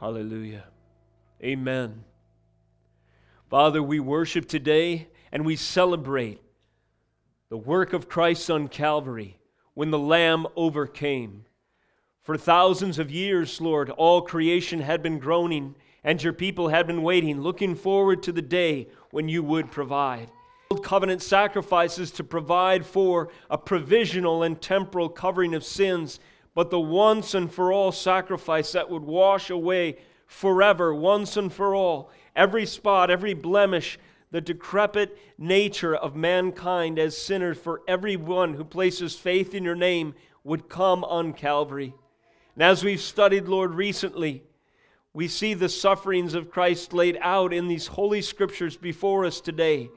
Hallelujah. Amen. Father, we worship today and we celebrate the work of Christ on Calvary when the Lamb overcame. For thousands of years, Lord, all creation had been groaning and your people had been waiting, looking forward to the day when you would provide. Covenant sacrifices to provide for a provisional and temporal covering of sins but the once and for all sacrifice that would wash away forever, once and for all, every spot, every blemish, the decrepit nature of mankind as sinners, for everyone who places faith in your name would come on Calvary. And as we've studied, Lord, recently, we see the sufferings of Christ laid out in these holy scriptures before us today.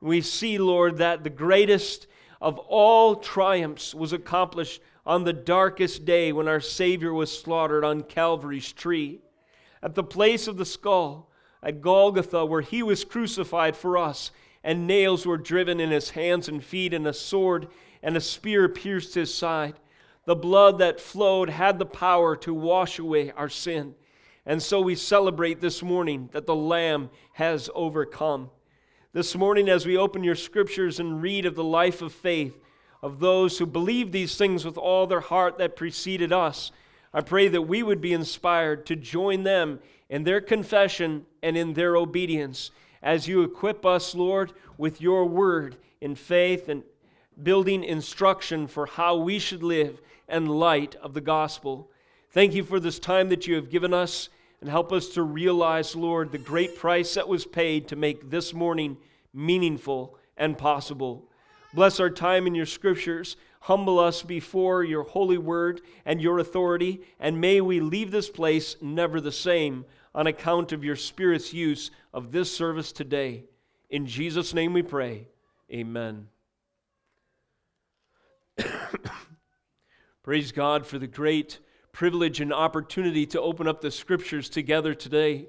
We see, Lord, that the greatest of all triumphs was accomplished on the darkest day when our Savior was slaughtered on Calvary's tree. At the place of the skull, at Golgotha, where he was crucified for us, and nails were driven in his hands and feet, and a sword and a spear pierced his side. The blood that flowed had the power to wash away our sin. And so we celebrate this morning that the Lamb has overcome. This morning, as we open your scriptures and read of the life of faith, of those who believe these things with all their heart that preceded us. I pray that we would be inspired to join them in their confession and in their obedience as you equip us, Lord, with your word in faith and building instruction for how we should live and light of the gospel. Thank you for this time that you have given us and help us to realize, Lord, the great price that was paid to make this morning meaningful and possible. Bless our time in your scriptures. Humble us before your holy word and your authority, and may we leave this place never the same on account of your Spirit's use of this service today. In Jesus' name we pray. Amen. Praise God for the great privilege and opportunity to open up the scriptures together today.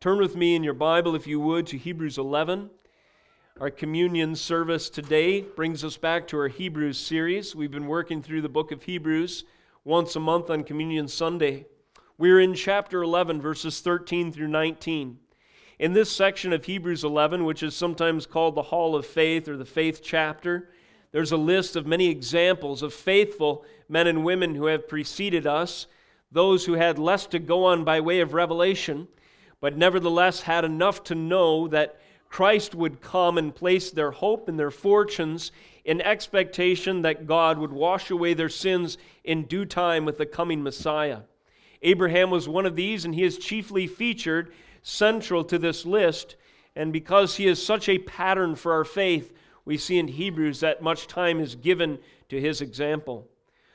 Turn with me in your Bible, if you would, to Hebrews 11. Our communion service today brings us back to our Hebrews series. We've been working through the book of Hebrews once a month on Communion Sunday. We're in chapter 11, verses 13 through 19. In this section of Hebrews 11, which is sometimes called the Hall of Faith or the Faith chapter, there's a list of many examples of faithful men and women who have preceded us, those who had less to go on by way of revelation, but nevertheless had enough to know that Christ would come and place their hope and their fortunes in expectation that God would wash away their sins in due time with the coming Messiah. Abraham was one of these, and he is chiefly featured central to this list. And because he is such a pattern for our faith, we see in Hebrews that much time is given to his example.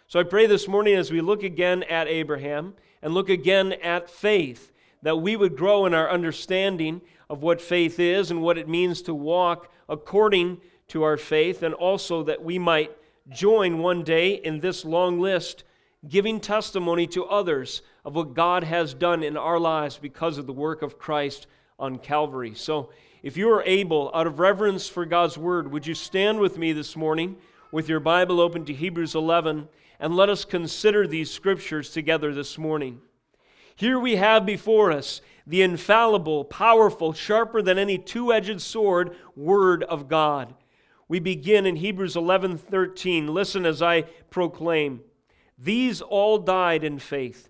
So I pray this morning as we look again at Abraham and look again at faith, that we would grow in our understanding of what faith is and what it means to walk according to our faith, and also that we might join one day in this long list, giving testimony to others of what God has done in our lives because of the work of Christ on Calvary. So, if you are able, out of reverence for God's word, would you stand with me this morning with your Bible open to Hebrews 11 and let us consider these scriptures together this morning? Here we have before us the infallible, powerful, sharper than any two-edged sword word of God. We begin in Hebrews 11:13. Listen as I proclaim. These all died in faith,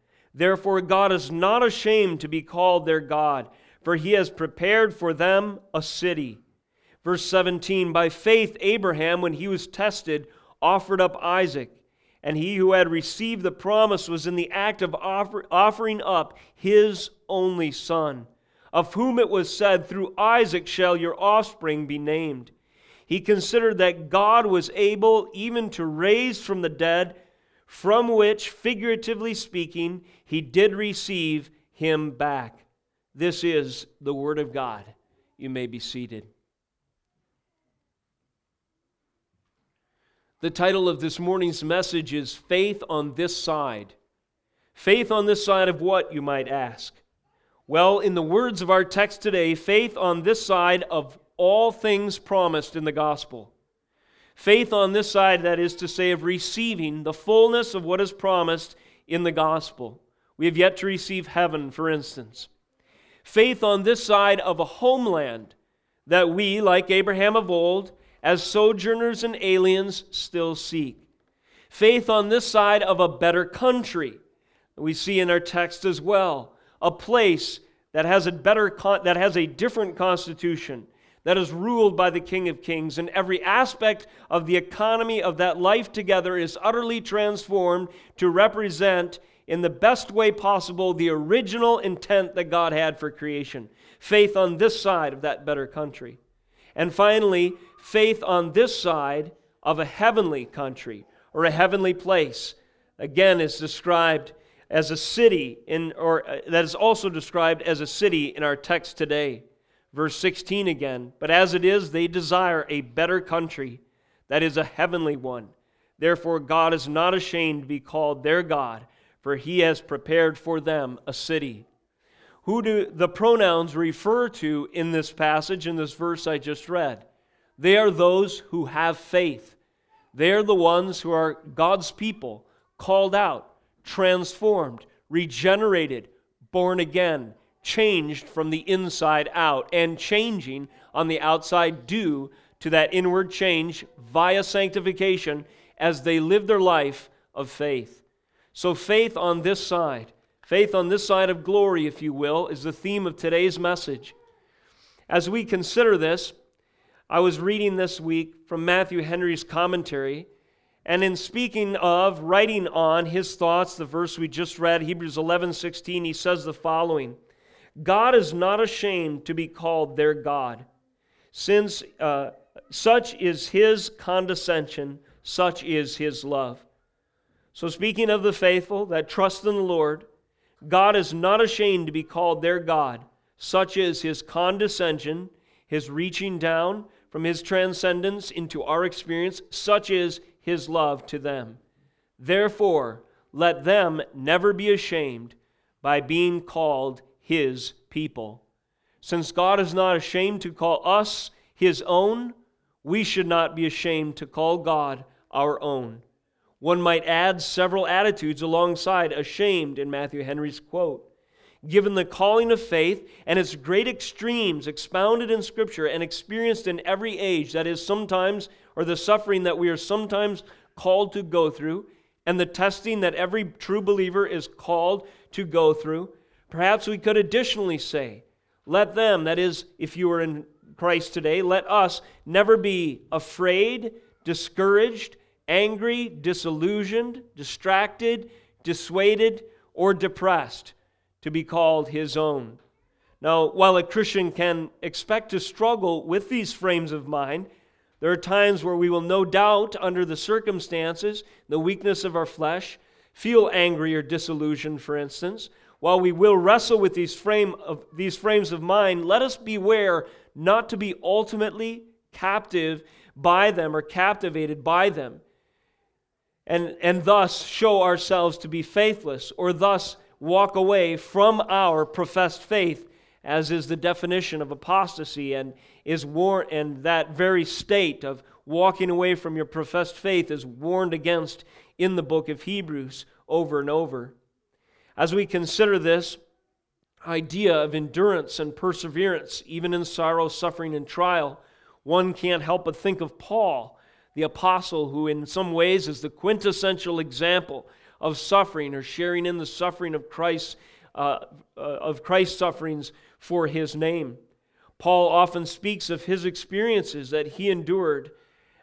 Therefore, God is not ashamed to be called their God, for he has prepared for them a city. Verse 17 By faith, Abraham, when he was tested, offered up Isaac. And he who had received the promise was in the act of offer, offering up his only son of whom it was said, Through Isaac shall your offspring be named. He considered that God was able even to raise from the dead, from which, figuratively speaking, he did receive him back. This is the Word of God. You may be seated. The title of this morning's message is Faith on This Side. Faith on this side of what, you might ask? Well, in the words of our text today, faith on this side of all things promised in the gospel. Faith on this side, that is to say, of receiving the fullness of what is promised in the gospel. We have yet to receive heaven, for instance faith on this side of a homeland that we, like Abraham of old, as sojourners and aliens, still seek. Faith on this side of a better country. We see in our text as well a place that has a better that has a different constitution that is ruled by the King of Kings and every aspect of the economy of that life together is utterly transformed to represent in the best way possible the original intent that God had for creation. Faith on this side of that better country. And finally, faith on this side of a heavenly country or a heavenly place. Again, is described as a city in or uh, that is also described as a city in our text today. Verse 16 again, but as it is they desire a better country that is a heavenly one. Therefore God is not ashamed to be called their God for he has prepared for them a city. Who do the pronouns refer to in this passage, in this verse I just read? They are those who have faith. They are the ones who are God's people, called out, transformed, regenerated, born again, changed from the inside out, and changing on the outside due to that inward change via sanctification as they live their life of faith. So, faith on this side, faith on this side of glory, if you will, is the theme of today's message. As we consider this, I was reading this week from Matthew Henry's commentary, and in speaking of, writing on his thoughts, the verse we just read, Hebrews 11 16, he says the following God is not ashamed to be called their God, since uh, such is his condescension, such is his love. So, speaking of the faithful that trust in the Lord, God is not ashamed to be called their God. Such is his condescension, his reaching down from his transcendence into our experience, such is his love to them. Therefore, let them never be ashamed by being called his people. Since God is not ashamed to call us his own, we should not be ashamed to call God our own. One might add several attitudes alongside ashamed in Matthew Henry's quote. Given the calling of faith and its great extremes expounded in Scripture and experienced in every age, that is, sometimes, or the suffering that we are sometimes called to go through, and the testing that every true believer is called to go through, perhaps we could additionally say, let them, that is, if you are in Christ today, let us never be afraid, discouraged, angry, disillusioned, distracted, dissuaded, or depressed to be called his own. Now, while a Christian can expect to struggle with these frames of mind, there are times where we will no doubt, under the circumstances, the weakness of our flesh, feel angry or disillusioned, for instance. While we will wrestle with these, frame of, these frames of mind, let us beware not to be ultimately captive by them or captivated by them and, and thus show ourselves to be faithless, or thus walk away from our professed faith, as is the definition of apostasy, and is war- and that very state of walking away from your professed faith is warned against in the book of Hebrews over and over. As we consider this idea of endurance and perseverance, even in sorrow, suffering, and trial, one can't help but think of Paul the apostle, who in some ways is the quintessential example of suffering or sharing in the suffering of Christ, uh, uh, of Christ's sufferings for his name. Paul often speaks of his experiences that he endured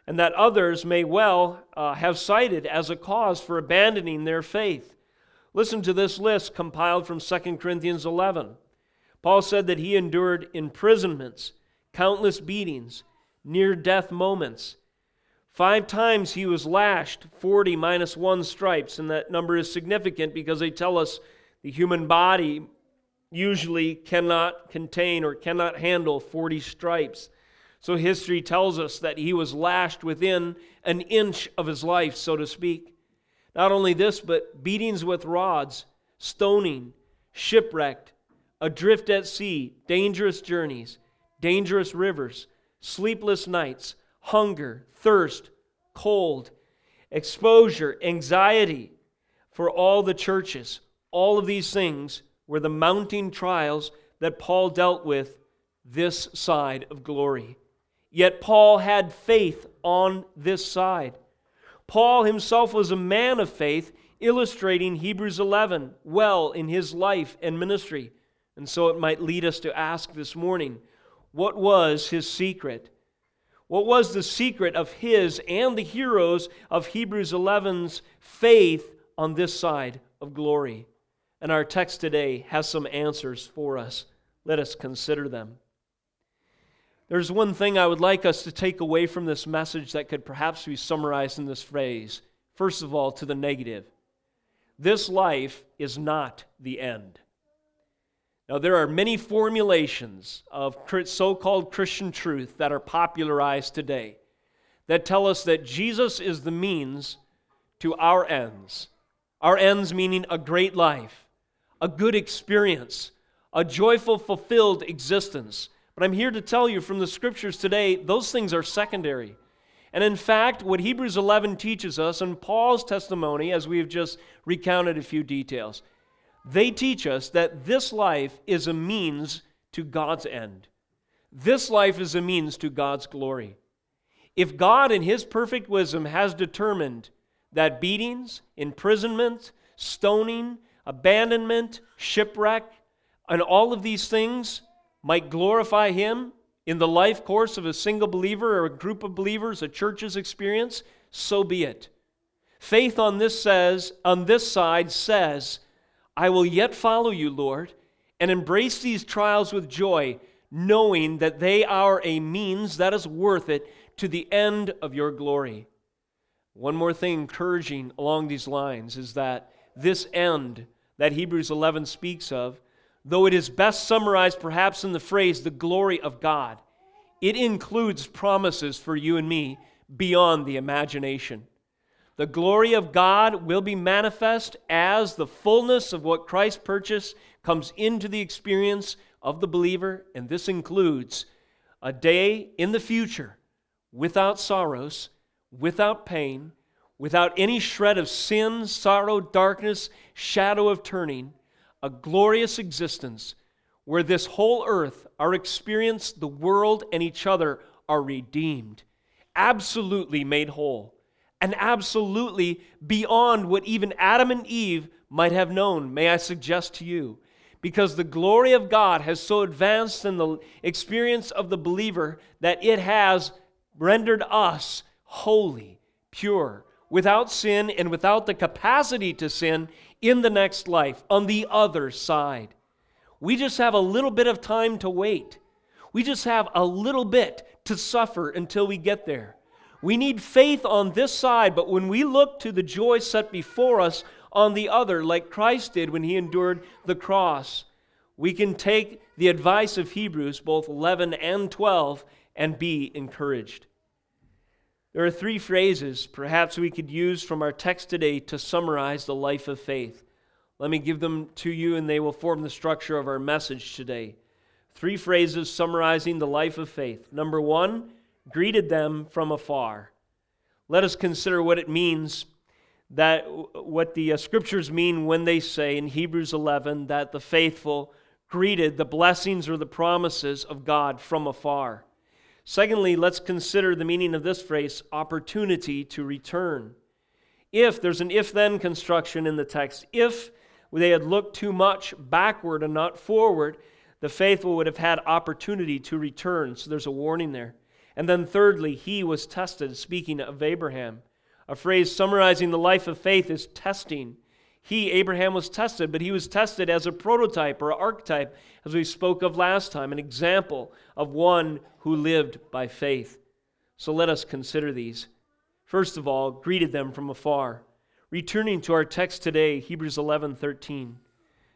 and that others may well uh, have cited as a cause for abandoning their faith. Listen to this list compiled from 2 Corinthians 11. Paul said that he endured imprisonments, countless beatings, near death moments, Five times he was lashed, 40 minus one stripes, and that number is significant because they tell us the human body usually cannot contain or cannot handle 40 stripes. So history tells us that he was lashed within an inch of his life, so to speak. Not only this, but beatings with rods, stoning, shipwrecked, adrift at sea, dangerous journeys, dangerous rivers, sleepless nights, hunger, thirst, cold, exposure, anxiety for all the churches. All of these things were the mounting trials that Paul dealt with this side of glory. Yet Paul had faith on this side. Paul himself was a man of faith, illustrating Hebrews 11 well in his life and ministry. And so it might lead us to ask this morning what was his secret? What was the secret of his and the heroes of Hebrews 11's faith on this side of glory? And our text today has some answers for us. Let us consider them. There's one thing I would like us to take away from this message that could perhaps be summarized in this phrase. First of all, to the negative this life is not the end. Now, there are many formulations of so called Christian truth that are popularized today that tell us that Jesus is the means to our ends. Our ends meaning a great life, a good experience, a joyful, fulfilled existence. But I'm here to tell you from the scriptures today, those things are secondary. And in fact, what Hebrews 11 teaches us, and Paul's testimony, as we have just recounted a few details, they teach us that this life is a means to God's end. This life is a means to God's glory. If God, in His perfect wisdom, has determined that beatings, imprisonment, stoning, abandonment, shipwreck, and all of these things might glorify Him in the life course of a single believer or a group of believers, a church's experience, so be it. Faith on this says, on this side says, I will yet follow you, Lord, and embrace these trials with joy, knowing that they are a means that is worth it to the end of your glory. One more thing encouraging along these lines is that this end that Hebrews 11 speaks of, though it is best summarized perhaps in the phrase the glory of God, it includes promises for you and me beyond the imagination. The glory of God will be manifest as the fullness of what Christ purchased comes into the experience of the believer, and this includes a day in the future without sorrows, without pain, without any shred of sin, sorrow, darkness, shadow of turning, a glorious existence where this whole earth, our experience, the world, and each other are redeemed, absolutely made whole, and absolutely beyond what even Adam and Eve might have known, may I suggest to you. Because the glory of God has so advanced in the experience of the believer that it has rendered us holy, pure, without sin and without the capacity to sin in the next life, on the other side. We just have a little bit of time to wait. We just have a little bit to suffer until we get there. We need faith on this side, but when we look to the joy set before us on the other, like Christ did when he endured the cross, we can take the advice of Hebrews, both 11 and 12, and be encouraged. There are three phrases perhaps we could use from our text today to summarize the life of faith. Let me give them to you, and they will form the structure of our message today. Three phrases summarizing the life of faith. Number one, greeted them from afar. Let us consider what it means that what the uh, scriptures mean when they say in Hebrews 11 that the faithful greeted the blessings or the promises of God from afar. Secondly, let's consider the meaning of this phrase opportunity to return. If there's an if then construction in the text, if they had looked too much backward and not forward, the faithful would have had opportunity to return. So there's a warning there. And then, thirdly, he was tested, speaking of Abraham. A phrase summarizing the life of faith is testing. He, Abraham, was tested, but he was tested as a prototype or archetype, as we spoke of last time, an example of one who lived by faith. So let us consider these. First of all, greeted them from afar. Returning to our text today, Hebrews 11 13.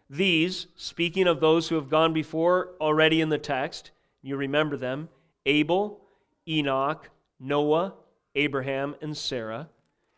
These, speaking of those who have gone before already in the text, you remember them Abel, Enoch, Noah, Abraham, and Sarah,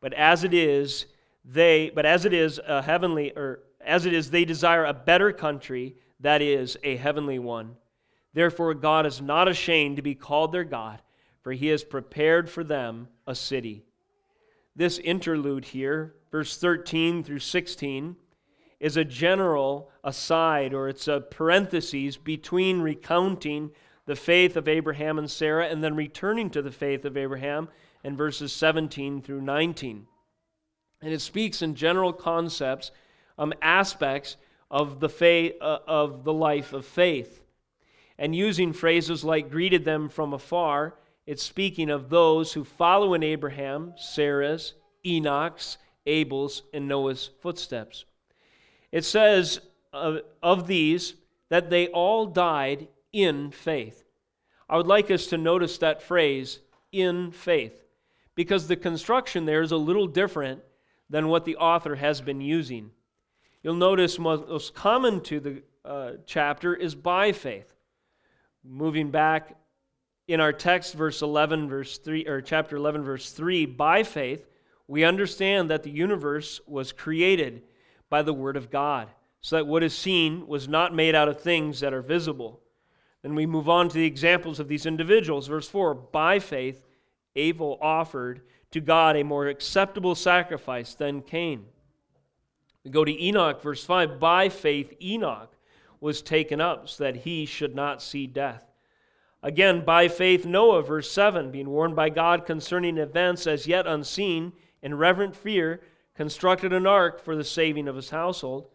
But as it is, they but as it is a heavenly or as it is they desire a better country, that is a heavenly one. Therefore God is not ashamed to be called their God, for he has prepared for them a city. This interlude here, verse 13 through 16, is a general aside or it's a parenthesis between recounting the faith of Abraham and Sarah and then returning to the faith of Abraham in verses 17 through 19. And it speaks in general concepts, um, aspects of the, faith, uh, of the life of faith. And using phrases like greeted them from afar, it's speaking of those who follow in Abraham, Sarah's, Enoch's, Abel's, and Noah's footsteps. It says of, of these that they all died in faith. I would like us to notice that phrase, in faith, because the construction there is a little different than what the author has been using. You'll notice most common to the uh, chapter is by faith. Moving back in our text, verse 11, verse 3, or chapter 11, verse 3, by faith, we understand that the universe was created by the Word of God, so that what is seen was not made out of things that are visible. Then we move on to the examples of these individuals. Verse 4 By faith, Abel offered to God a more acceptable sacrifice than Cain. We go to Enoch, verse 5. By faith, Enoch was taken up so that he should not see death. Again, by faith, Noah, verse 7, being warned by God concerning events as yet unseen, in reverent fear, constructed an ark for the saving of his household.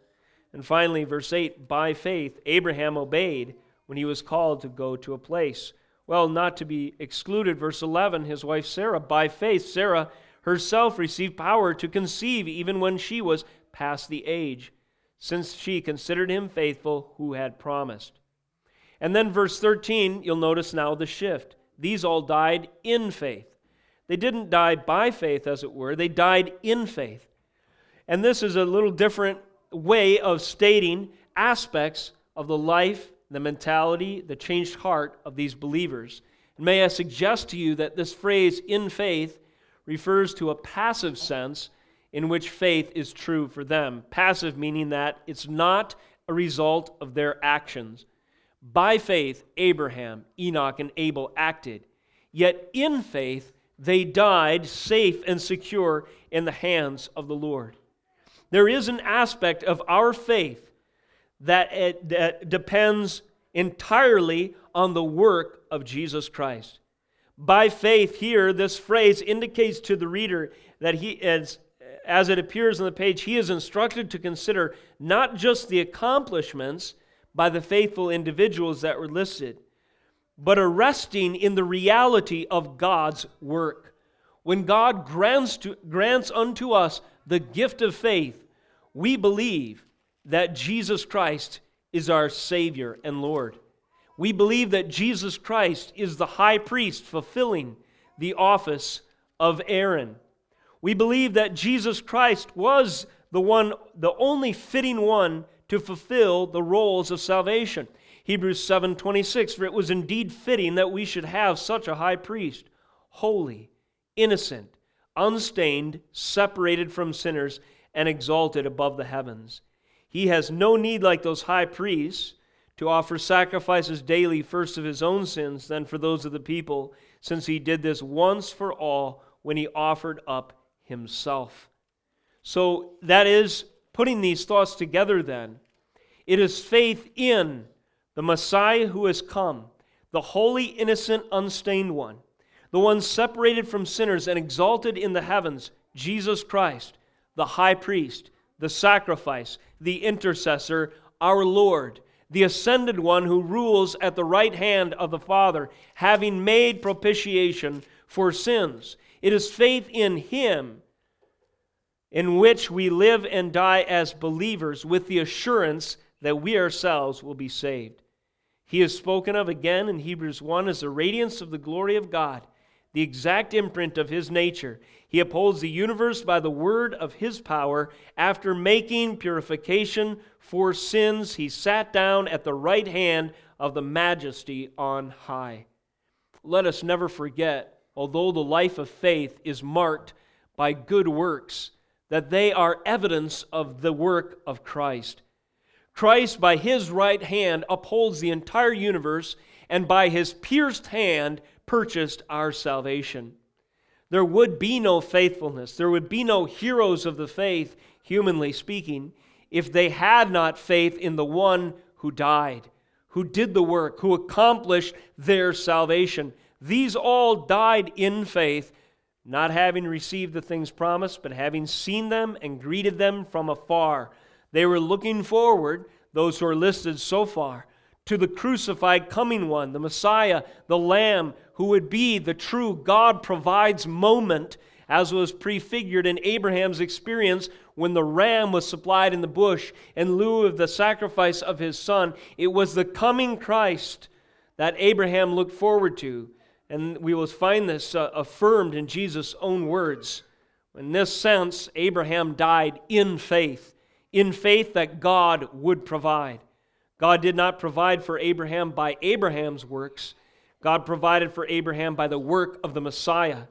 And finally, verse 8 by faith, Abraham obeyed when he was called to go to a place. Well, not to be excluded, verse 11, his wife Sarah, by faith, Sarah herself received power to conceive even when she was past the age, since she considered him faithful who had promised. And then, verse 13, you'll notice now the shift. These all died in faith. They didn't die by faith, as it were, they died in faith. And this is a little different way of stating aspects of the life, the mentality, the changed heart of these believers. And may I suggest to you that this phrase, in faith, refers to a passive sense in which faith is true for them. Passive meaning that it's not a result of their actions. By faith, Abraham, Enoch, and Abel acted. Yet in faith, they died safe and secure in the hands of the Lord. There is an aspect of our faith that, it, that depends entirely on the work of Jesus Christ. By faith, here, this phrase indicates to the reader that he, as, as it appears on the page, he is instructed to consider not just the accomplishments by the faithful individuals that were listed, but a resting in the reality of God's work. When God grants, to, grants unto us the gift of faith, we believe that Jesus Christ is our Savior and Lord. We believe that Jesus Christ is the high priest fulfilling the office of Aaron. We believe that Jesus Christ was the one, the only fitting one to fulfill the roles of salvation. Hebrews 7:26 for it was indeed fitting that we should have such a high priest, holy, innocent, unstained, separated from sinners and exalted above the heavens. He has no need like those high priests to offer sacrifices daily first of his own sins then for those of the people since he did this once for all when he offered up himself. So that is putting these thoughts together then. It is faith in the Messiah who has come, the holy, innocent, unstained one, the one separated from sinners and exalted in the heavens, Jesus Christ, the high priest, the sacrifice, the intercessor, our Lord, the ascended one who rules at the right hand of the Father, having made propitiation for sins. It is faith in him in which we live and die as believers with the assurance that we ourselves will be saved. He is spoken of again in Hebrews 1 as the radiance of the glory of God, the exact imprint of his nature. He upholds the universe by the word of his power. After making purification for sins, he sat down at the right hand of the majesty on high. Let us never forget, although the life of faith is marked by good works, that they are evidence of the work of Christ. Christ, by his right hand, upholds the entire universe, and by his pierced hand, purchased our salvation. There would be no faithfulness, there would be no heroes of the faith, humanly speaking, if they had not faith in the one who died, who did the work, who accomplished their salvation. These all died in faith not having received the things promised, but having seen them and greeted them from afar. They were looking forward, those who are listed so far, to the crucified coming one, the Messiah, the Lamb, who would be the true God provides moment, as was prefigured in Abraham's experience when the ram was supplied in the bush in lieu of the sacrifice of his son. It was the coming Christ that Abraham looked forward to and we will find this uh, affirmed in Jesus' own words. In this sense, Abraham died in faith, in faith that God would provide. God did not provide for Abraham by Abraham's works, God provided for Abraham by the work of the Messiah.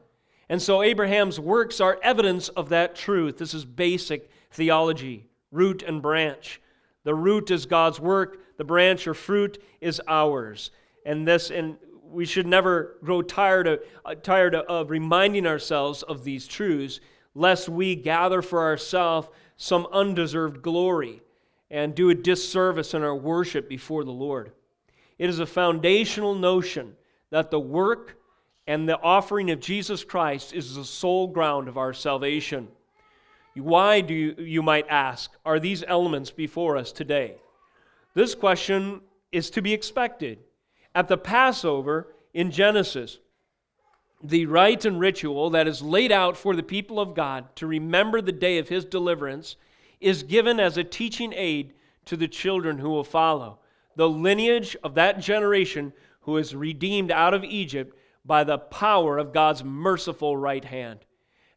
And so Abraham's works are evidence of that truth. This is basic theology, root and branch. The root is God's work, the branch or fruit is ours. And this, and we should never grow tired of, uh, tired of reminding ourselves of these truths, lest we gather for ourselves some undeserved glory and do a disservice in our worship before the Lord. It is a foundational notion that the work and the offering of Jesus Christ is the sole ground of our salvation. Why do you, you might ask, are these elements before us today? This question is to be expected at the Passover in Genesis, the rite and ritual that is laid out for the people of God to remember the day of his deliverance is given as a teaching aid to the children who will follow. The lineage of that generation who is redeemed out of Egypt by the power of God's merciful right hand.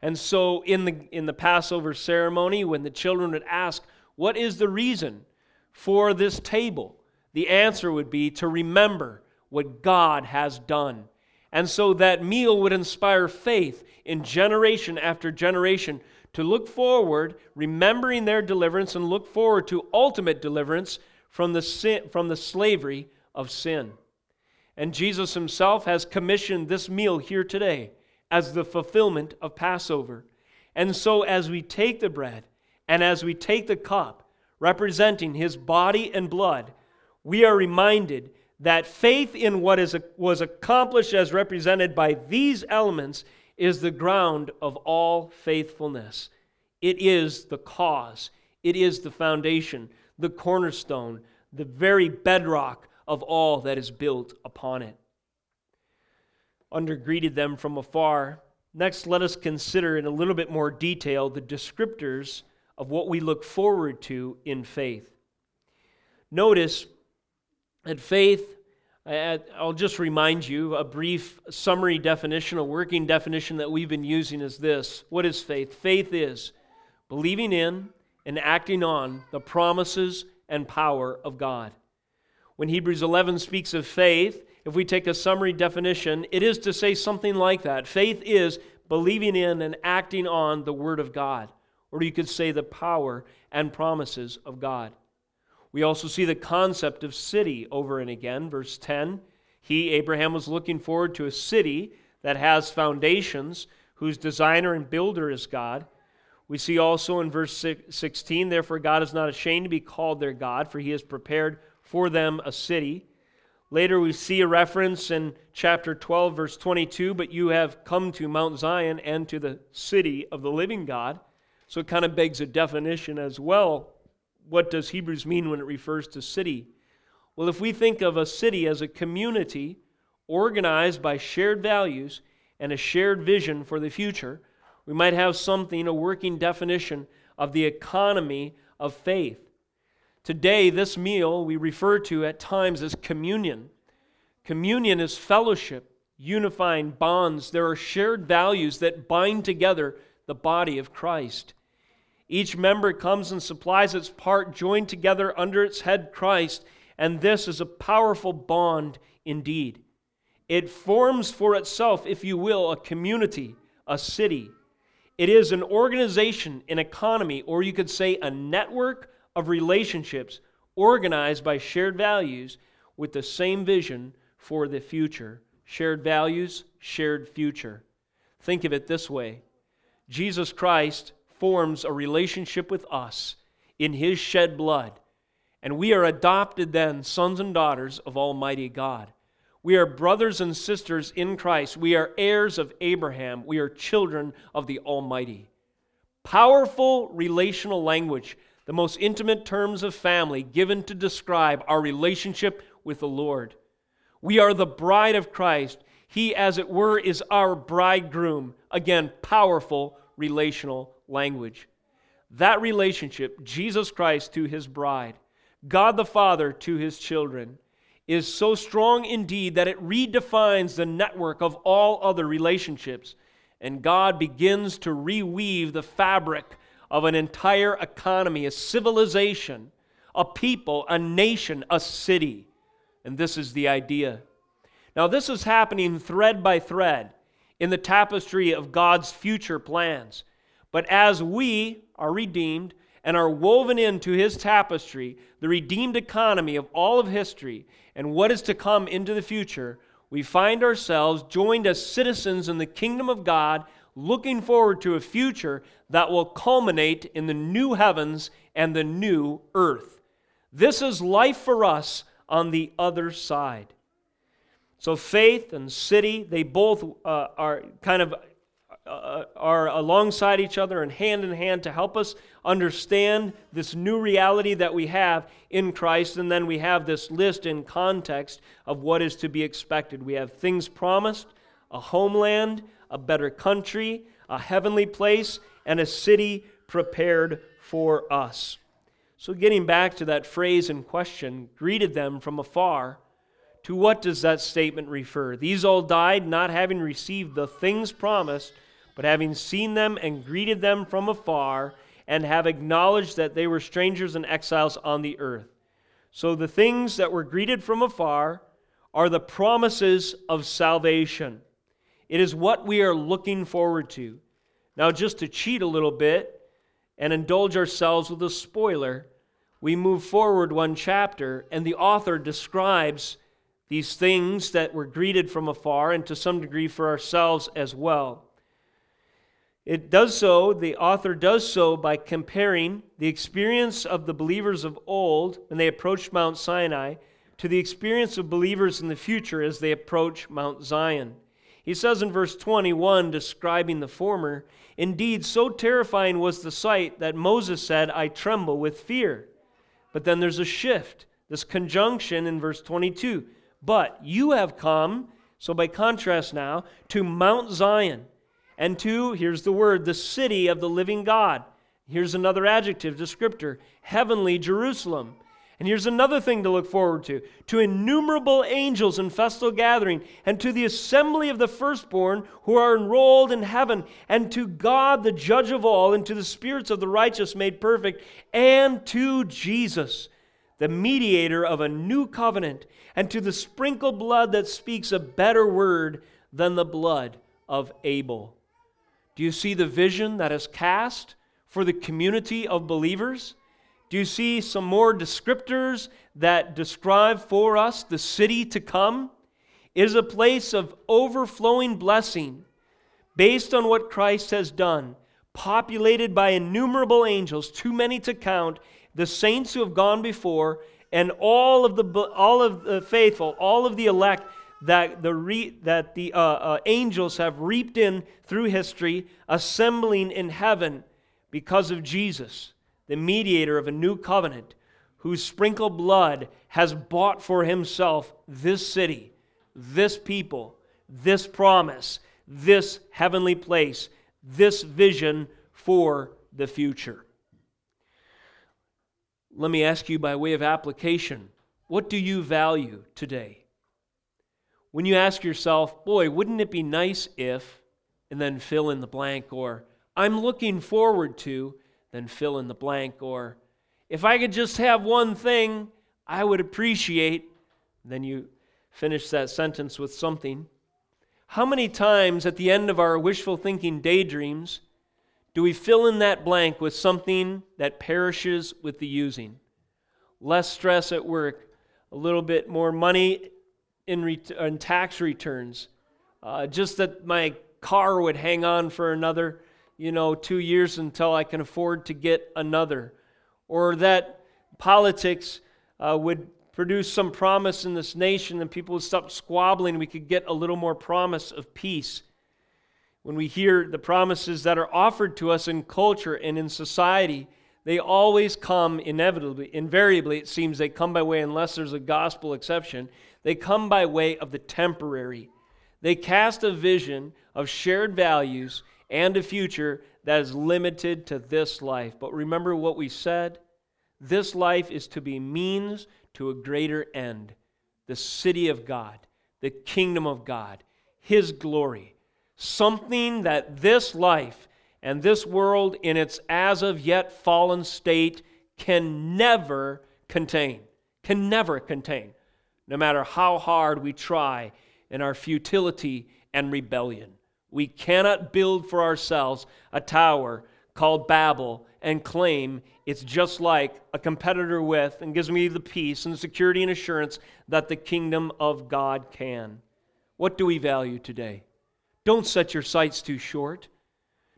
And so in the in the Passover ceremony when the children would ask, "What is the reason for this table?" The answer would be to remember what God has done. And so that meal would inspire faith in generation after generation to look forward, remembering their deliverance, and look forward to ultimate deliverance from the, sin, from the slavery of sin. And Jesus himself has commissioned this meal here today as the fulfillment of Passover. And so, as we take the bread and as we take the cup, representing his body and blood, we are reminded that faith in what is, was accomplished as represented by these elements is the ground of all faithfulness. It is the cause, it is the foundation, the cornerstone, the very bedrock of all that is built upon it. Under greeted them from afar. Next, let us consider in a little bit more detail the descriptors of what we look forward to in faith. Notice that faith, I'll just remind you a brief summary definition, a working definition that we've been using is this. What is faith? Faith is believing in and acting on the promises and power of God. When Hebrews 11 speaks of faith, if we take a summary definition, it is to say something like that. Faith is believing in and acting on the Word of God, or you could say the power and promises of God. We also see the concept of city over and again. Verse 10 He, Abraham, was looking forward to a city that has foundations, whose designer and builder is God. We see also in verse 16, therefore God is not ashamed to be called their God, for he has prepared for them a city. Later we see a reference in chapter 12, verse 22, but you have come to Mount Zion and to the city of the living God. So it kind of begs a definition as well what does Hebrews mean when it refers to city? Well, if we think of a city as a community organized by shared values and a shared vision for the future, we might have something, a working definition of the economy of faith. Today, this meal we refer to at times as communion. Communion is fellowship, unifying bonds. There are shared values that bind together the body of Christ. Each member comes and supplies its part, joined together under its head, Christ, and this is a powerful bond indeed. It forms for itself, if you will, a community, a city. It is an organization, an economy, or you could say a network of relationships organized by shared values with the same vision for the future. Shared values, shared future. Think of it this way Jesus Christ forms a relationship with us in his shed blood, and we are adopted then sons and daughters of Almighty God. We are brothers and sisters in Christ. We are heirs of Abraham. We are children of the Almighty. Powerful relational language, the most intimate terms of family given to describe our relationship with the Lord. We are the bride of Christ. He, as it were, is our bridegroom. Again, powerful relational language. That relationship, Jesus Christ to his bride, God the Father to his children, is so strong indeed that it redefines the network of all other relationships. And God begins to reweave the fabric of an entire economy, a civilization, a people, a nation, a city. And this is the idea. Now, this is happening thread by thread in the tapestry of God's future plans. But as we are redeemed and are woven into his tapestry, the redeemed economy of all of history, and what is to come into the future, we find ourselves joined as citizens in the kingdom of God, looking forward to a future that will culminate in the new heavens and the new earth. This is life for us on the other side. So, faith and city, they both uh, are kind of uh, are alongside each other and hand in hand to help us understand this new reality that we have in Christ. And then we have this list in context of what is to be expected. We have things promised, a homeland, a better country, a heavenly place, and a city prepared for us. So, getting back to that phrase in question, greeted them from afar. To what does that statement refer? These all died not having received the things promised but having seen them and greeted them from afar, and have acknowledged that they were strangers and exiles on the earth. So the things that were greeted from afar are the promises of salvation. It is what we are looking forward to. Now, just to cheat a little bit and indulge ourselves with a spoiler, we move forward one chapter, and the author describes these things that were greeted from afar, and to some degree for ourselves as well. It does so, the author does so by comparing the experience of the believers of old when they approached Mount Sinai to the experience of believers in the future as they approach Mount Zion. He says in verse 21, describing the former, Indeed, so terrifying was the sight that Moses said, I tremble with fear. But then there's a shift, this conjunction in verse 22. But you have come, so by contrast now, to Mount Zion and to, here's the word, the city of the living God. Here's another adjective, descriptor, heavenly Jerusalem. And here's another thing to look forward to to innumerable angels in festal gathering, and to the assembly of the firstborn who are enrolled in heaven, and to God, the judge of all, and to the spirits of the righteous made perfect, and to Jesus, the mediator of a new covenant, and to the sprinkled blood that speaks a better word than the blood of Abel. Do you see the vision that is cast for the community of believers? Do you see some more descriptors that describe for us the city to come? It is a place of overflowing blessing based on what Christ has done, populated by innumerable angels, too many to count, the saints who have gone before, and all of the, all of the faithful, all of the elect that the, re, that the uh, uh, angels have reaped in through history, assembling in heaven because of Jesus. the mediator of a new covenant, whose sprinkled blood has bought for himself this city, this people, this promise, this heavenly place, this vision for the future. Let me ask you by way of application what do you value today? When you ask yourself, boy, wouldn't it be nice if, and then fill in the blank, or I'm looking forward to, then fill in the blank, or if I could just have one thing I would appreciate, then you finish that sentence with something. How many times at the end of our wishful thinking daydreams do we fill in that blank with something that perishes with the using? Less stress at work, a little bit more money in, ret- in tax returns, uh, just that my car would hang on for another, you know, two years until I can afford to get another, or that politics uh, would produce some promise in this nation and people would stop squabbling. We could get a little more promise of peace. When we hear the promises that are offered to us in culture and in society, they always come inevitably, invariably, it seems they come by way, unless there's a gospel exception, they come by way of the temporary. They cast a vision of shared values and a future that is limited to this life. But remember what we said? This life is to be means to a greater end the city of God, the kingdom of God, His glory. Something that this life and this world, in its as of yet fallen state, can never contain. Can never contain, no matter how hard we try in our futility and rebellion. We cannot build for ourselves a tower called Babel and claim it's just like a competitor with and gives me the peace and security and assurance that the kingdom of God can. What do we value today? Don't set your sights too short.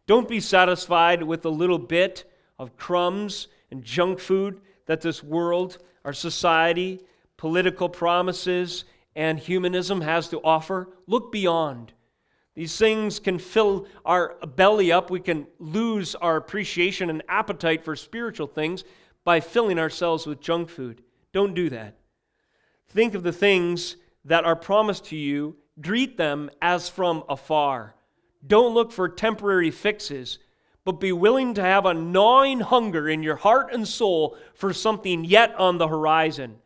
Don't be satisfied with a little bit of crumbs and junk food that this world, our society, political promises, and humanism has to offer. Look beyond. These things can fill our belly up. We can lose our appreciation and appetite for spiritual things by filling ourselves with junk food. Don't do that. Think of the things that are promised to you, greet them as from afar. Don't look for temporary fixes, but be willing to have a gnawing hunger in your heart and soul for something yet on the horizon.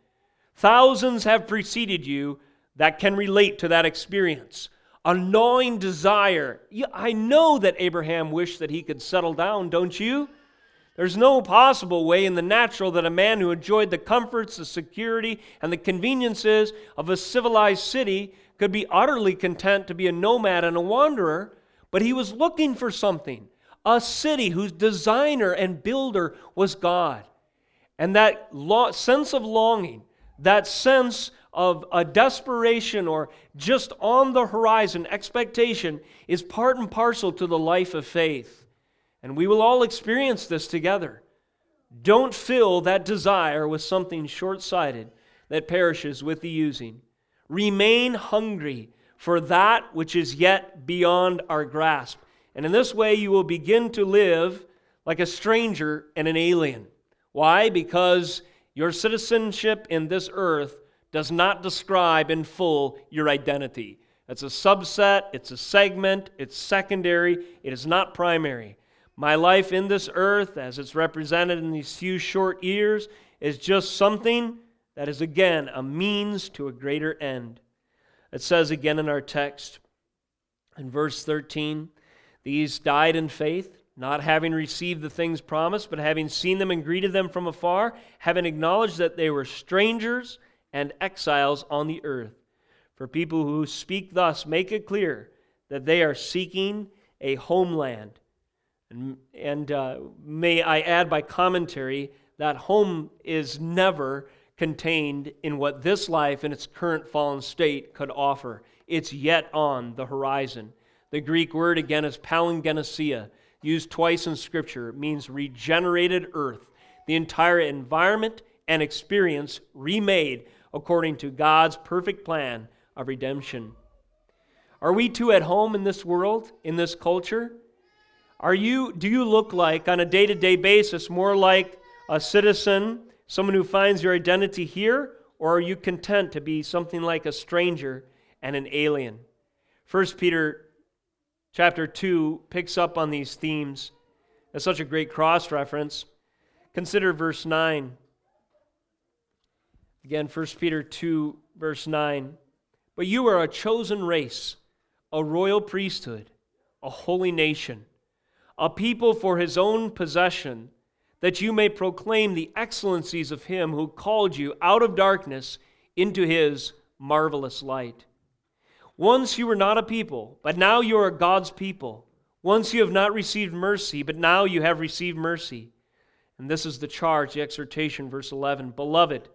Thousands have preceded you that can relate to that experience a gnawing desire. I know that Abraham wished that he could settle down, don't you? There's no possible way in the natural that a man who enjoyed the comforts, the security, and the conveniences of a civilized city could be utterly content to be a nomad and a wanderer, but he was looking for something a city whose designer and builder was God. And that sense of longing, that sense of a desperation or just on the horizon expectation is part and parcel to the life of faith. And we will all experience this together. Don't fill that desire with something short sighted that perishes with the using. Remain hungry for that which is yet beyond our grasp. And in this way, you will begin to live like a stranger and an alien. Why? Because your citizenship in this earth does not describe in full your identity. It's a subset, it's a segment, it's secondary, it is not primary. My life in this earth, as it's represented in these few short years, is just something that is again a means to a greater end. It says again in our text, in verse 13, these died in faith, not having received the things promised, but having seen them and greeted them from afar, having acknowledged that they were strangers and exiles on the earth. For people who speak thus make it clear that they are seeking a homeland. And, and uh, may I add by commentary that home is never contained in what this life in its current fallen state could offer. It's yet on the horizon. The Greek word again is palingenesia, used twice in Scripture. Means regenerated earth, the entire environment and experience remade according to God's perfect plan of redemption. Are we too at home in this world, in this culture? Are you, do you look like, on a day to day basis, more like a citizen, someone who finds your identity here, or are you content to be something like a stranger and an alien? 1 Peter chapter 2 picks up on these themes. as such a great cross reference. Consider verse 9. Again, 1 Peter 2, verse 9. But you are a chosen race, a royal priesthood, a holy nation a people for his own possession, that you may proclaim the excellencies of him who called you out of darkness into his marvelous light. Once you were not a people, but now you are God's people. Once you have not received mercy, but now you have received mercy. And this is the charge, the exhortation, verse 11 Beloved,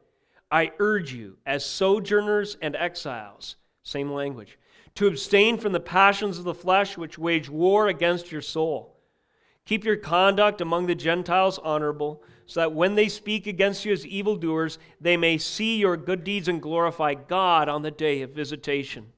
I urge you, as sojourners and exiles, same language, to abstain from the passions of the flesh which wage war against your soul. Keep your conduct among the Gentiles honorable, so that when they speak against you as evildoers, they may see your good deeds and glorify God on the day of visitation.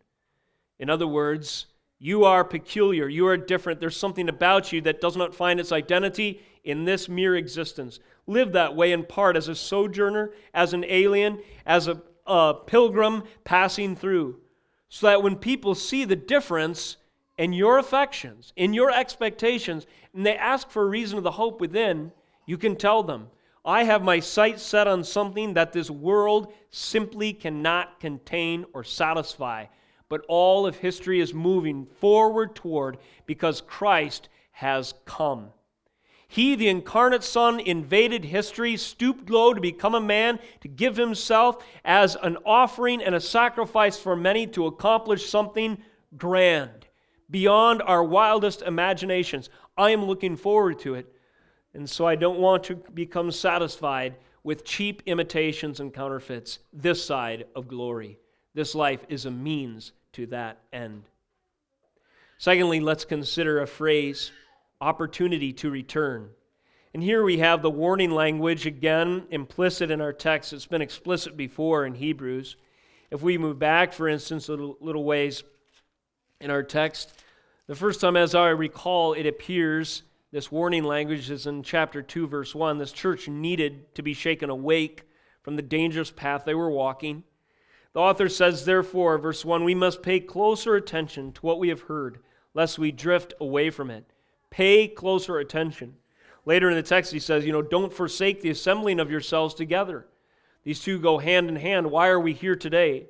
In other words, you are peculiar. You are different. There's something about you that does not find its identity in this mere existence. Live that way in part as a sojourner, as an alien, as a, a pilgrim passing through, so that when people see the difference, in your affections, in your expectations, and they ask for a reason of the hope within, you can tell them, I have my sight set on something that this world simply cannot contain or satisfy. But all of history is moving forward toward because Christ has come. He, the incarnate Son, invaded history, stooped low to become a man, to give himself as an offering and a sacrifice for many to accomplish something grand beyond our wildest imaginations. I am looking forward to it. And so I don't want to become satisfied with cheap imitations and counterfeits this side of glory. This life is a means to that end. Secondly, let's consider a phrase opportunity to return. And here we have the warning language again implicit in our text. It's been explicit before in Hebrews. If we move back, for instance, a little, ways in our text. The first time, as I recall, it appears, this warning language is in chapter 2, verse 1. This church needed to be shaken awake from the dangerous path they were walking. The author says, therefore, verse 1, we must pay closer attention to what we have heard, lest we drift away from it. Pay closer attention. Later in the text, he says, you know, don't forsake the assembling of yourselves together. These two go hand in hand. Why are we here today?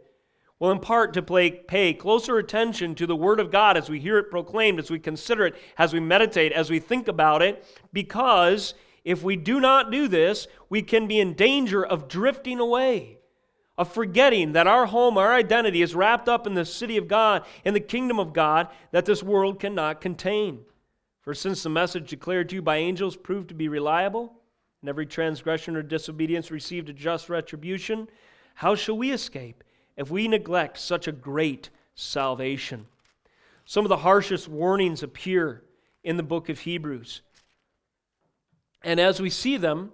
Well, in part to play, pay closer attention to the Word of God as we hear it proclaimed, as we consider it, as we meditate, as we think about it, because if we do not do this, we can be in danger of drifting away, of forgetting that our home, our identity is wrapped up in the city of God, in the kingdom of God that this world cannot contain. For since the message declared to you by angels proved to be reliable, and every transgression or disobedience received a just retribution, how shall we escape? if we neglect such a great salvation. Some of the harshest warnings appear in the book of Hebrews. And as we see them,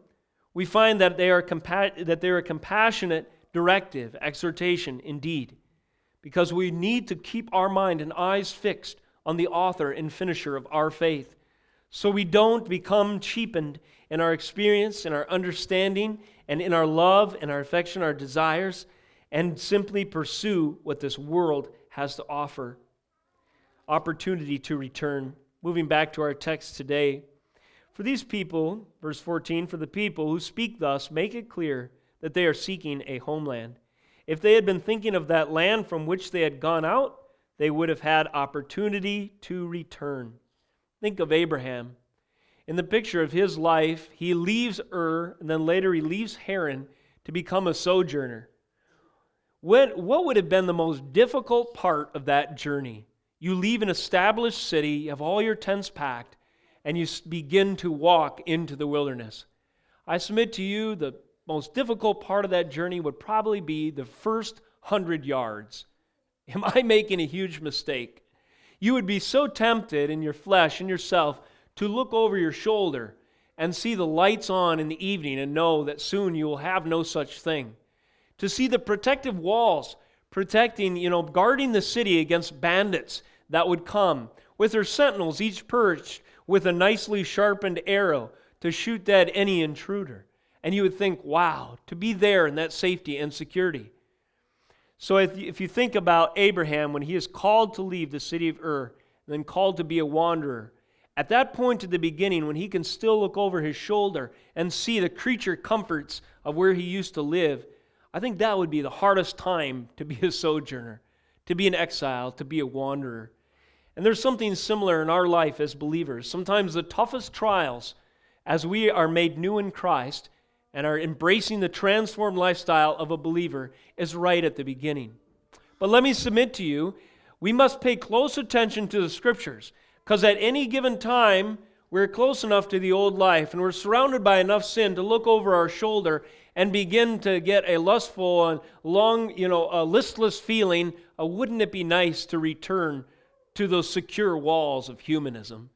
we find that they are, compa- that they are compassionate directive, exhortation indeed, because we need to keep our mind and eyes fixed on the author and finisher of our faith. So we don't become cheapened in our experience, in our understanding, and in our love and our affection, our desires, and simply pursue what this world has to offer. Opportunity to return. Moving back to our text today. For these people, verse 14, for the people who speak thus, make it clear that they are seeking a homeland. If they had been thinking of that land from which they had gone out, they would have had opportunity to return. Think of Abraham. In the picture of his life, he leaves Ur, and then later he leaves Haran to become a sojourner. When, what would have been the most difficult part of that journey? You leave an established city, you have all your tents packed, and you begin to walk into the wilderness. I submit to you the most difficult part of that journey would probably be the first hundred yards. Am I making a huge mistake? You would be so tempted in your flesh and yourself to look over your shoulder and see the lights on in the evening and know that soon you will have no such thing to see the protective walls protecting, you know, guarding the city against bandits that would come, with their sentinels each perched with a nicely sharpened arrow to shoot dead any intruder. And you would think, wow, to be there in that safety and security. So if you think about Abraham when he is called to leave the city of Ur, and then called to be a wanderer, at that point at the beginning, when he can still look over his shoulder and see the creature comforts of where he used to live, I think that would be the hardest time to be a sojourner, to be an exile, to be a wanderer. And there's something similar in our life as believers. Sometimes the toughest trials, as we are made new in Christ and are embracing the transformed lifestyle of a believer, is right at the beginning. But let me submit to you, we must pay close attention to the scriptures because at any given time, we're close enough to the old life and we're surrounded by enough sin to look over our shoulder and begin to get a lustful and long, you know, a listless feeling. Uh, wouldn't it be nice to return to those secure walls of humanism?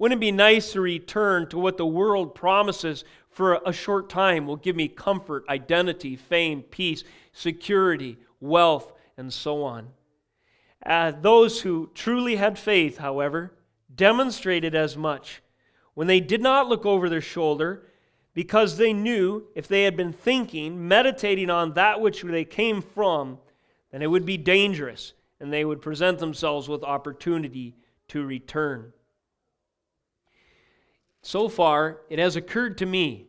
Wouldn't it be nice to return to what the world promises for a short time will give me comfort, identity, fame, peace, security, wealth, and so on? Uh, those who truly had faith, however, demonstrated as much when they did not look over their shoulder because they knew if they had been thinking, meditating on that which they came from, then it would be dangerous and they would present themselves with opportunity to return. So far, it has occurred to me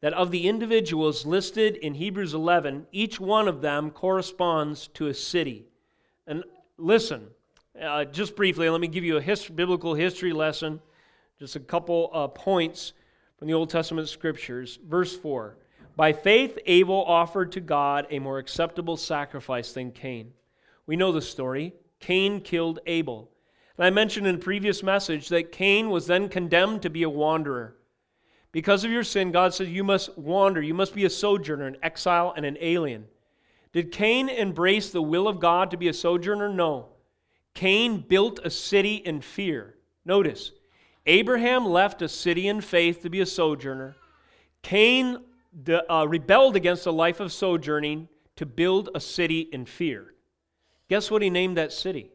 that of the individuals listed in Hebrews 11, each one of them corresponds to a city. And listen, uh, just briefly, let me give you a biblical history lesson, just a couple uh, points from the Old Testament scriptures. Verse 4 By faith, Abel offered to God a more acceptable sacrifice than Cain. We know the story. Cain killed Abel. And I mentioned in a previous message that Cain was then condemned to be a wanderer. Because of your sin, God said, You must wander. You must be a sojourner, an exile, and an alien. Did Cain embrace the will of God to be a sojourner? No. Cain built a city in fear. Notice, Abraham left a city in faith to be a sojourner. Cain uh, rebelled against a life of sojourning to build a city in fear. Guess what he named that city?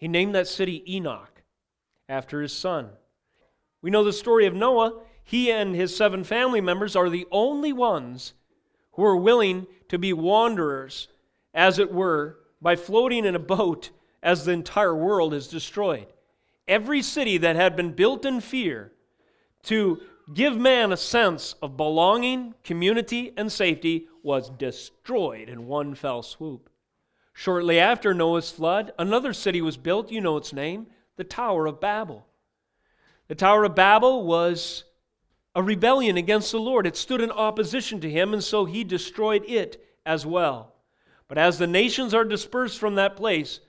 He named that city Enoch after his son. We know the story of Noah. He and his seven family members are the only ones who are willing to be wanderers, as it were, by floating in a boat as the entire world is destroyed. Every city that had been built in fear to give man a sense of belonging, community, and safety was destroyed in one fell swoop. Shortly after Noah's flood, another city was built. You know its name the Tower of Babel. The Tower of Babel was a rebellion against the Lord. It stood in opposition to him, and so he destroyed it as well. But as the nations are dispersed from that place,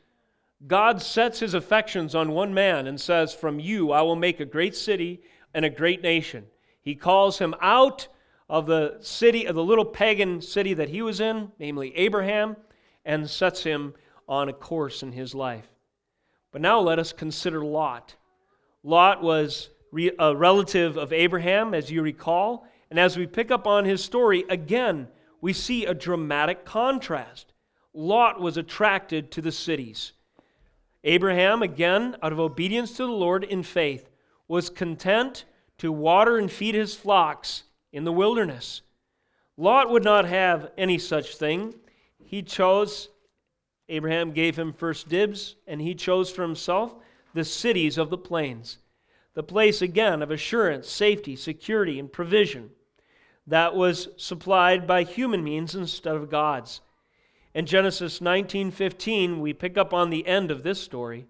God sets his affections on one man and says, From you I will make a great city and a great nation. He calls him out of the city, of the little pagan city that he was in, namely Abraham, and sets him on a course in his life. But now let us consider Lot. Lot was a relative of Abraham, as you recall, and as we pick up on his story, again, we see a dramatic contrast. Lot was attracted to the cities. Abraham, again, out of obedience to the Lord in faith, was content to water and feed his flocks in the wilderness. Lot would not have any such thing. He chose, Abraham gave him first dibs, and he chose for himself the cities of the plains. The place, again, of assurance, safety, security, and provision that was supplied by human means instead of God's. In Genesis 19:15, we pick up on the end of this story.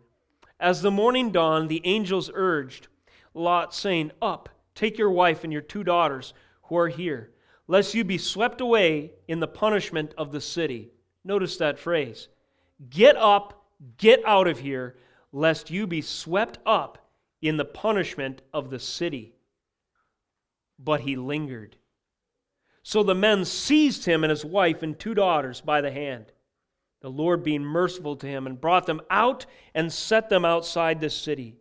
As the morning dawned, the angels urged Lot, saying, Up, take your wife and your two daughters who are here, lest you be swept away in the punishment of the city. Notice that phrase. Get up, get out of here, lest you be swept up in the punishment of the city. But he lingered. So the men seized him and his wife and two daughters by the hand, the Lord being merciful to him, and brought them out and set them outside the city.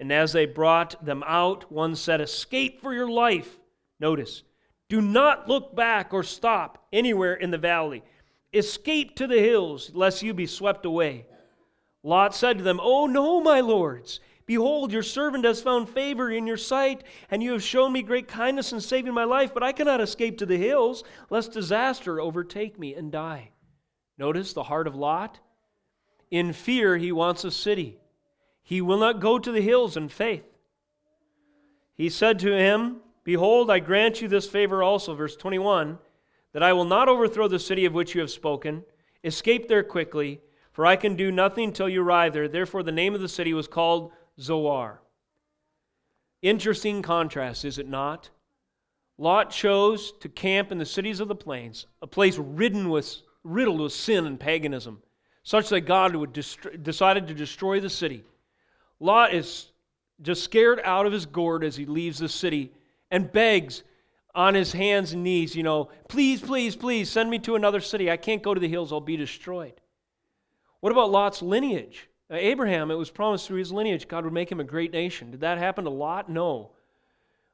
And as they brought them out, one said, Escape for your life. Notice, do not look back or stop anywhere in the valley. Escape to the hills, lest you be swept away. Lot said to them, Oh, no, my lords, Behold, your servant has found favor in your sight, and you have shown me great kindness in saving my life, but I cannot escape to the hills, lest disaster overtake me and die. Notice the heart of Lot. In fear, he wants a city. He will not go to the hills in faith. He said to him, Behold, I grant you this favor also, verse 21, that I will not overthrow the city of which you have spoken. Escape there quickly, for I can do nothing till you arrive there. Therefore, the name of the city was called Zoar. Interesting contrast, is it not? Lot chose to camp in the cities of the plains, a place ridden with, riddled with sin and paganism, such that God would dest- decided to destroy the city. Lot is just scared out of his gourd as he leaves the city and begs on his hands and knees, you know, please, please, please send me to another city. I can't go to the hills, I'll be destroyed. What about Lot's lineage? Now, Abraham, it was promised through his lineage God would make him a great nation. Did that happen to Lot? No.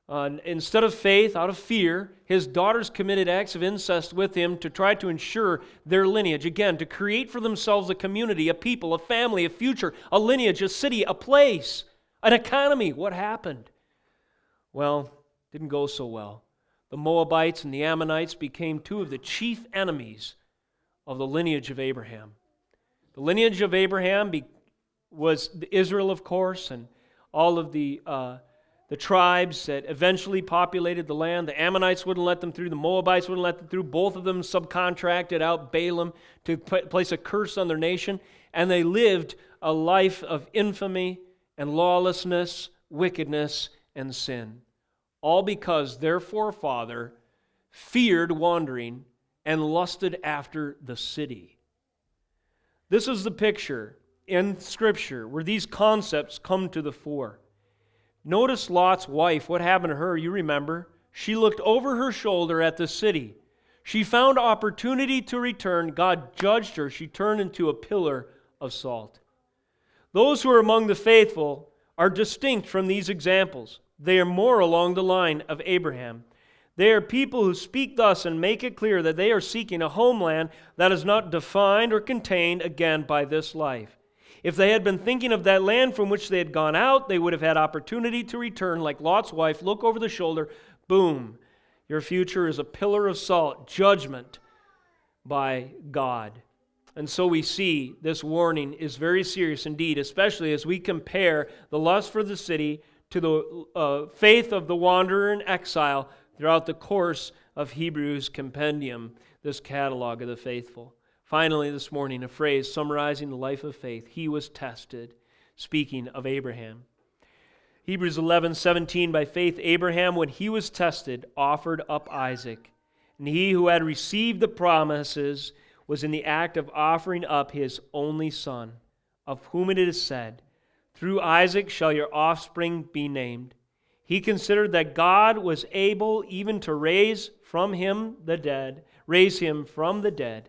Uh, instead of faith, out of fear, his daughters committed acts of incest with him to try to ensure their lineage. Again, to create for themselves a community, a people, a family, a future, a lineage, a city, a place, an economy. What happened? Well, didn't go so well. The Moabites and the Ammonites became two of the chief enemies of the lineage of Abraham. The lineage of Abraham be, was Israel, of course, and all of the, uh, the tribes that eventually populated the land. The Ammonites wouldn't let them through, the Moabites wouldn't let them through. Both of them subcontracted out Balaam to place a curse on their nation, and they lived a life of infamy and lawlessness, wickedness, and sin. All because their forefather feared wandering and lusted after the city. This is the picture in Scripture where these concepts come to the fore. Notice Lot's wife, what happened to her, you remember. She looked over her shoulder at the city. She found opportunity to return. God judged her. She turned into a pillar of salt. Those who are among the faithful are distinct from these examples. They are more along the line of Abraham. They are people who speak thus and make it clear that they are seeking a homeland that is not defined or contained again by this life. If they had been thinking of that land from which they had gone out, they would have had opportunity to return like Lot's wife, look over the shoulder, boom. Your future is a pillar of salt, judgment by God. And so we see this warning is very serious indeed, especially as we compare the lust for the city to the uh, faith of the wanderer in exile throughout the course of Hebrews compendium, this catalog of the faithful. Finally, this morning, a phrase summarizing the life of faith. He was tested, speaking of Abraham. Hebrews 11, 17, by faith, Abraham, when he was tested, offered up Isaac. And he who had received the promises was in the act of offering up his only son, of whom it is said, Through Isaac shall your offspring be named. He considered that God was able even to raise from him the dead, raise him from the dead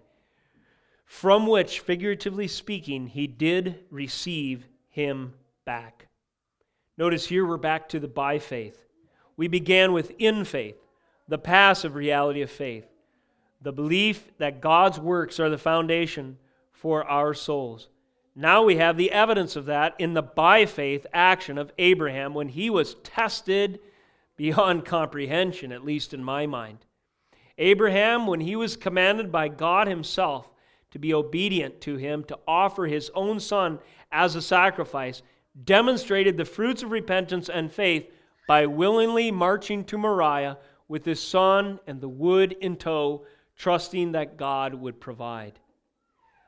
from which, figuratively speaking, he did receive him back. Notice here we're back to the by faith. We began with in faith, the passive reality of faith, the belief that God's works are the foundation for our souls. Now we have the evidence of that in the by faith action of Abraham when he was tested beyond comprehension, at least in my mind. Abraham, when he was commanded by God Himself to be obedient to him, to offer his own son as a sacrifice, demonstrated the fruits of repentance and faith by willingly marching to Moriah with his son and the wood in tow, trusting that God would provide.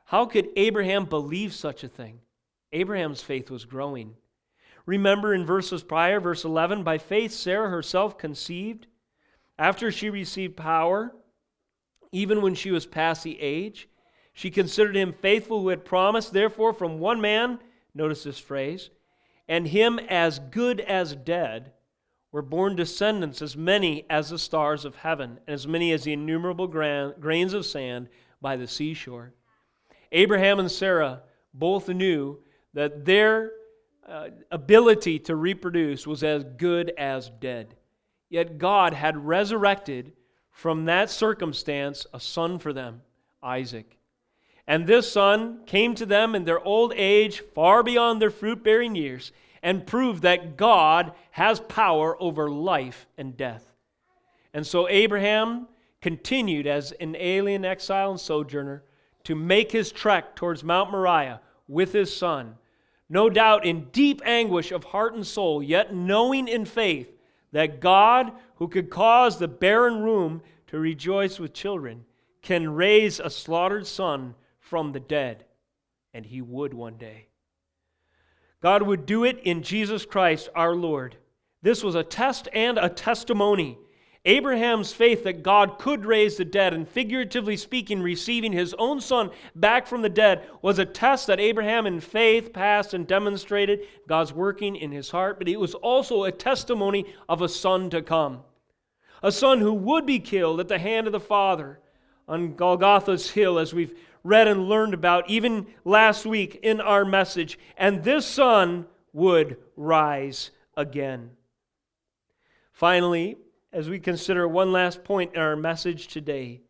How could Abraham believe such a thing? Abraham's faith was growing. Remember in verses prior, verse 11, by faith Sarah herself conceived after she received power, even when she was past the age. She considered him faithful who had promised. Therefore, from one man, notice this phrase, and him as good as dead, were born descendants as many as the stars of heaven, and as many as the innumerable grains of sand by the seashore. Abraham and Sarah both knew that their uh, ability to reproduce was as good as dead. Yet God had resurrected from that circumstance a son for them, Isaac. And this son came to them in their old age, far beyond their fruit bearing years, and proved that God has power over life and death. And so Abraham continued as an alien, exile, and sojourner to make his trek towards Mount Moriah with his son, no doubt in deep anguish of heart and soul, yet knowing in faith that God, who could cause the barren womb to rejoice with children, can raise a slaughtered son from the dead. And he would one day. God would do it in Jesus Christ our Lord. This was a test and a testimony. Abraham's faith that God could raise the dead, and figuratively speaking, receiving his own son back from the dead, was a test that Abraham in faith passed and demonstrated God's working in his heart, but it was also a testimony of a son to come. A son who would be killed at the hand of the Father on Golgotha's hill, as we've read and learned about even last week in our message. And this son would rise again. Finally, as we consider one last point in our message today,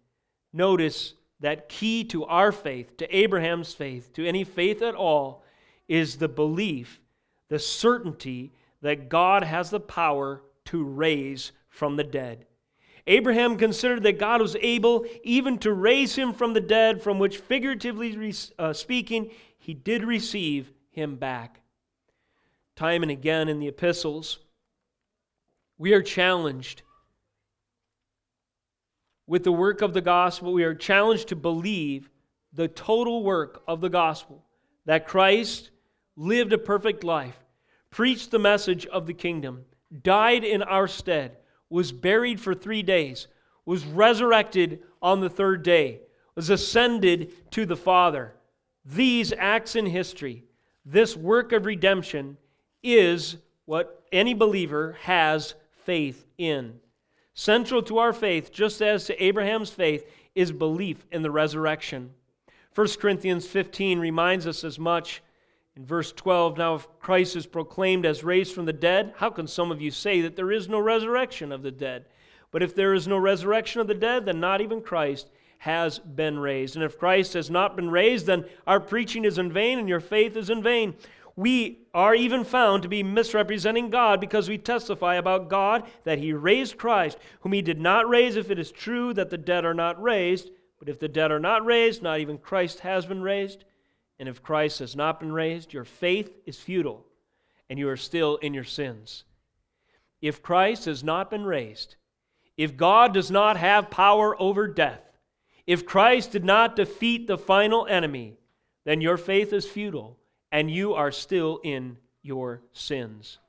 notice that key to our faith, to Abraham's faith, to any faith at all, is the belief, the certainty that God has the power to raise from the dead. Abraham considered that God was able even to raise him from the dead, from which, figuratively uh, speaking, he did receive him back. Time and again in the epistles, we are challenged with the work of the gospel. We are challenged to believe the total work of the gospel that Christ lived a perfect life, preached the message of the kingdom, died in our stead was buried for three days, was resurrected on the third day, was ascended to the Father. These acts in history, this work of redemption, is what any believer has faith in. Central to our faith, just as to Abraham's faith, is belief in the resurrection. 1 Corinthians 15 reminds us as much. In verse 12, now if Christ is proclaimed as raised from the dead, how can some of you say that there is no resurrection of the dead? But if there is no resurrection of the dead, then not even Christ has been raised. And if Christ has not been raised, then our preaching is in vain and your faith is in vain. We are even found to be misrepresenting God because we testify about God that He raised Christ, whom He did not raise if it is true that the dead are not raised. But if the dead are not raised, not even Christ has been raised. And if Christ has not been raised, your faith is futile and you are still in your sins. If Christ has not been raised, if God does not have power over death, if Christ did not defeat the final enemy, then your faith is futile and you are still in your sins.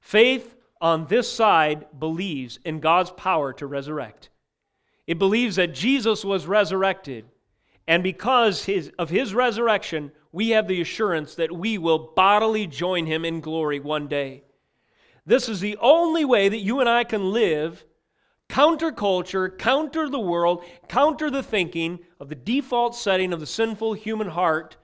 Faith on this side believes in God's power to resurrect. It believes that Jesus was resurrected and because his, of his resurrection, we have the assurance that we will bodily join him in glory one day. This is the only way that you and I can live counterculture, counter the world, counter the thinking of the default setting of the sinful human heart,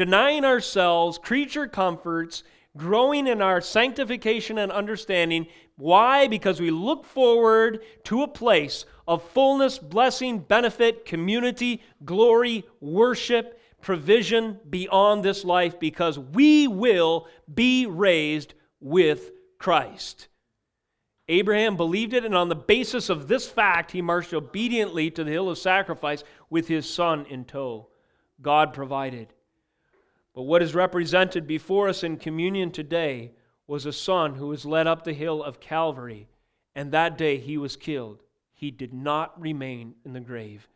denying ourselves creature comforts, growing in our sanctification and understanding. Why? Because we look forward to a place of fullness, blessing, benefit, community, glory, worship, provision beyond this life because we will be raised with Christ. Abraham believed it, and on the basis of this fact, he marched obediently to the hill of sacrifice with his son in tow. God provided. But what is represented before us in communion today was a son who was led up the hill of Calvary, and that day he was killed he did not remain in the grave.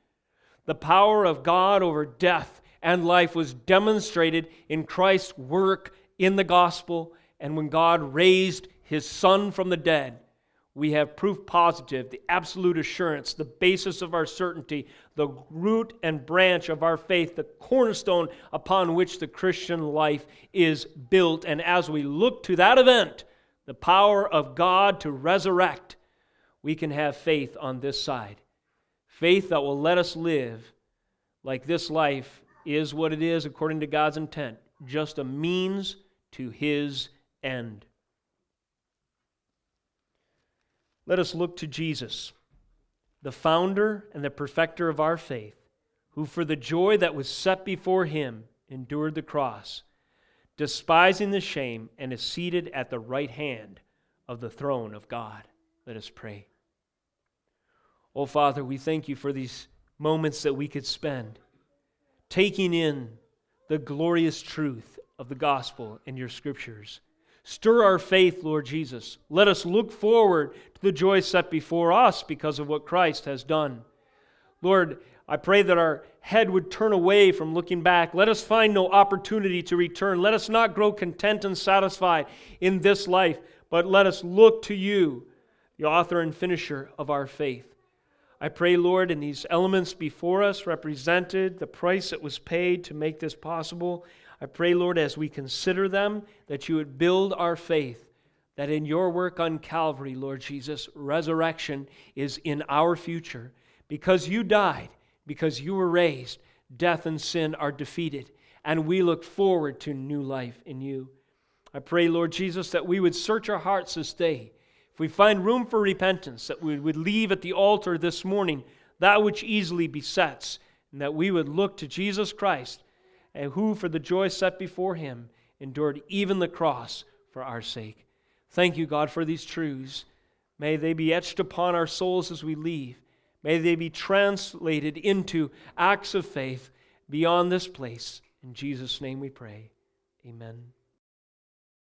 The power of God over death and life was demonstrated in Christ's work in the gospel, and when God raised his Son from the dead, we have proof positive, the absolute assurance, the basis of our certainty, the root and branch of our faith, the cornerstone upon which the Christian life is built. And as we look to that event, the power of God to resurrect, we can have faith on this side. Faith that will let us live like this life is what it is according to God's intent, just a means to his end. Let us look to Jesus, the founder and the perfecter of our faith, who for the joy that was set before him endured the cross, despising the shame, and is seated at the right hand of the throne of God. Let us pray. Oh, Father, we thank you for these moments that we could spend taking in the glorious truth of the gospel in your scriptures. Stir our faith, Lord Jesus. Let us look forward to the joy set before us because of what Christ has done. Lord, I pray that our head would turn away from looking back. Let us find no opportunity to return. Let us not grow content and satisfied in this life, but let us look to you, the author and finisher of our faith. I pray, Lord, in these elements before us represented the price that was paid to make this possible. I pray, Lord, as we consider them, that you would build our faith, that in your work on Calvary, Lord Jesus, resurrection is in our future. Because you died, because you were raised, death and sin are defeated, and we look forward to new life in you. I pray, Lord Jesus, that we would search our hearts this day if we find room for repentance, that we would leave at the altar this morning that which easily besets, and that we would look to Jesus Christ, and who, for the joy set before him, endured even the cross for our sake. Thank you, God, for these truths. May they be etched upon our souls as we leave. May they be translated into acts of faith beyond this place. In Jesus' name we pray. Amen.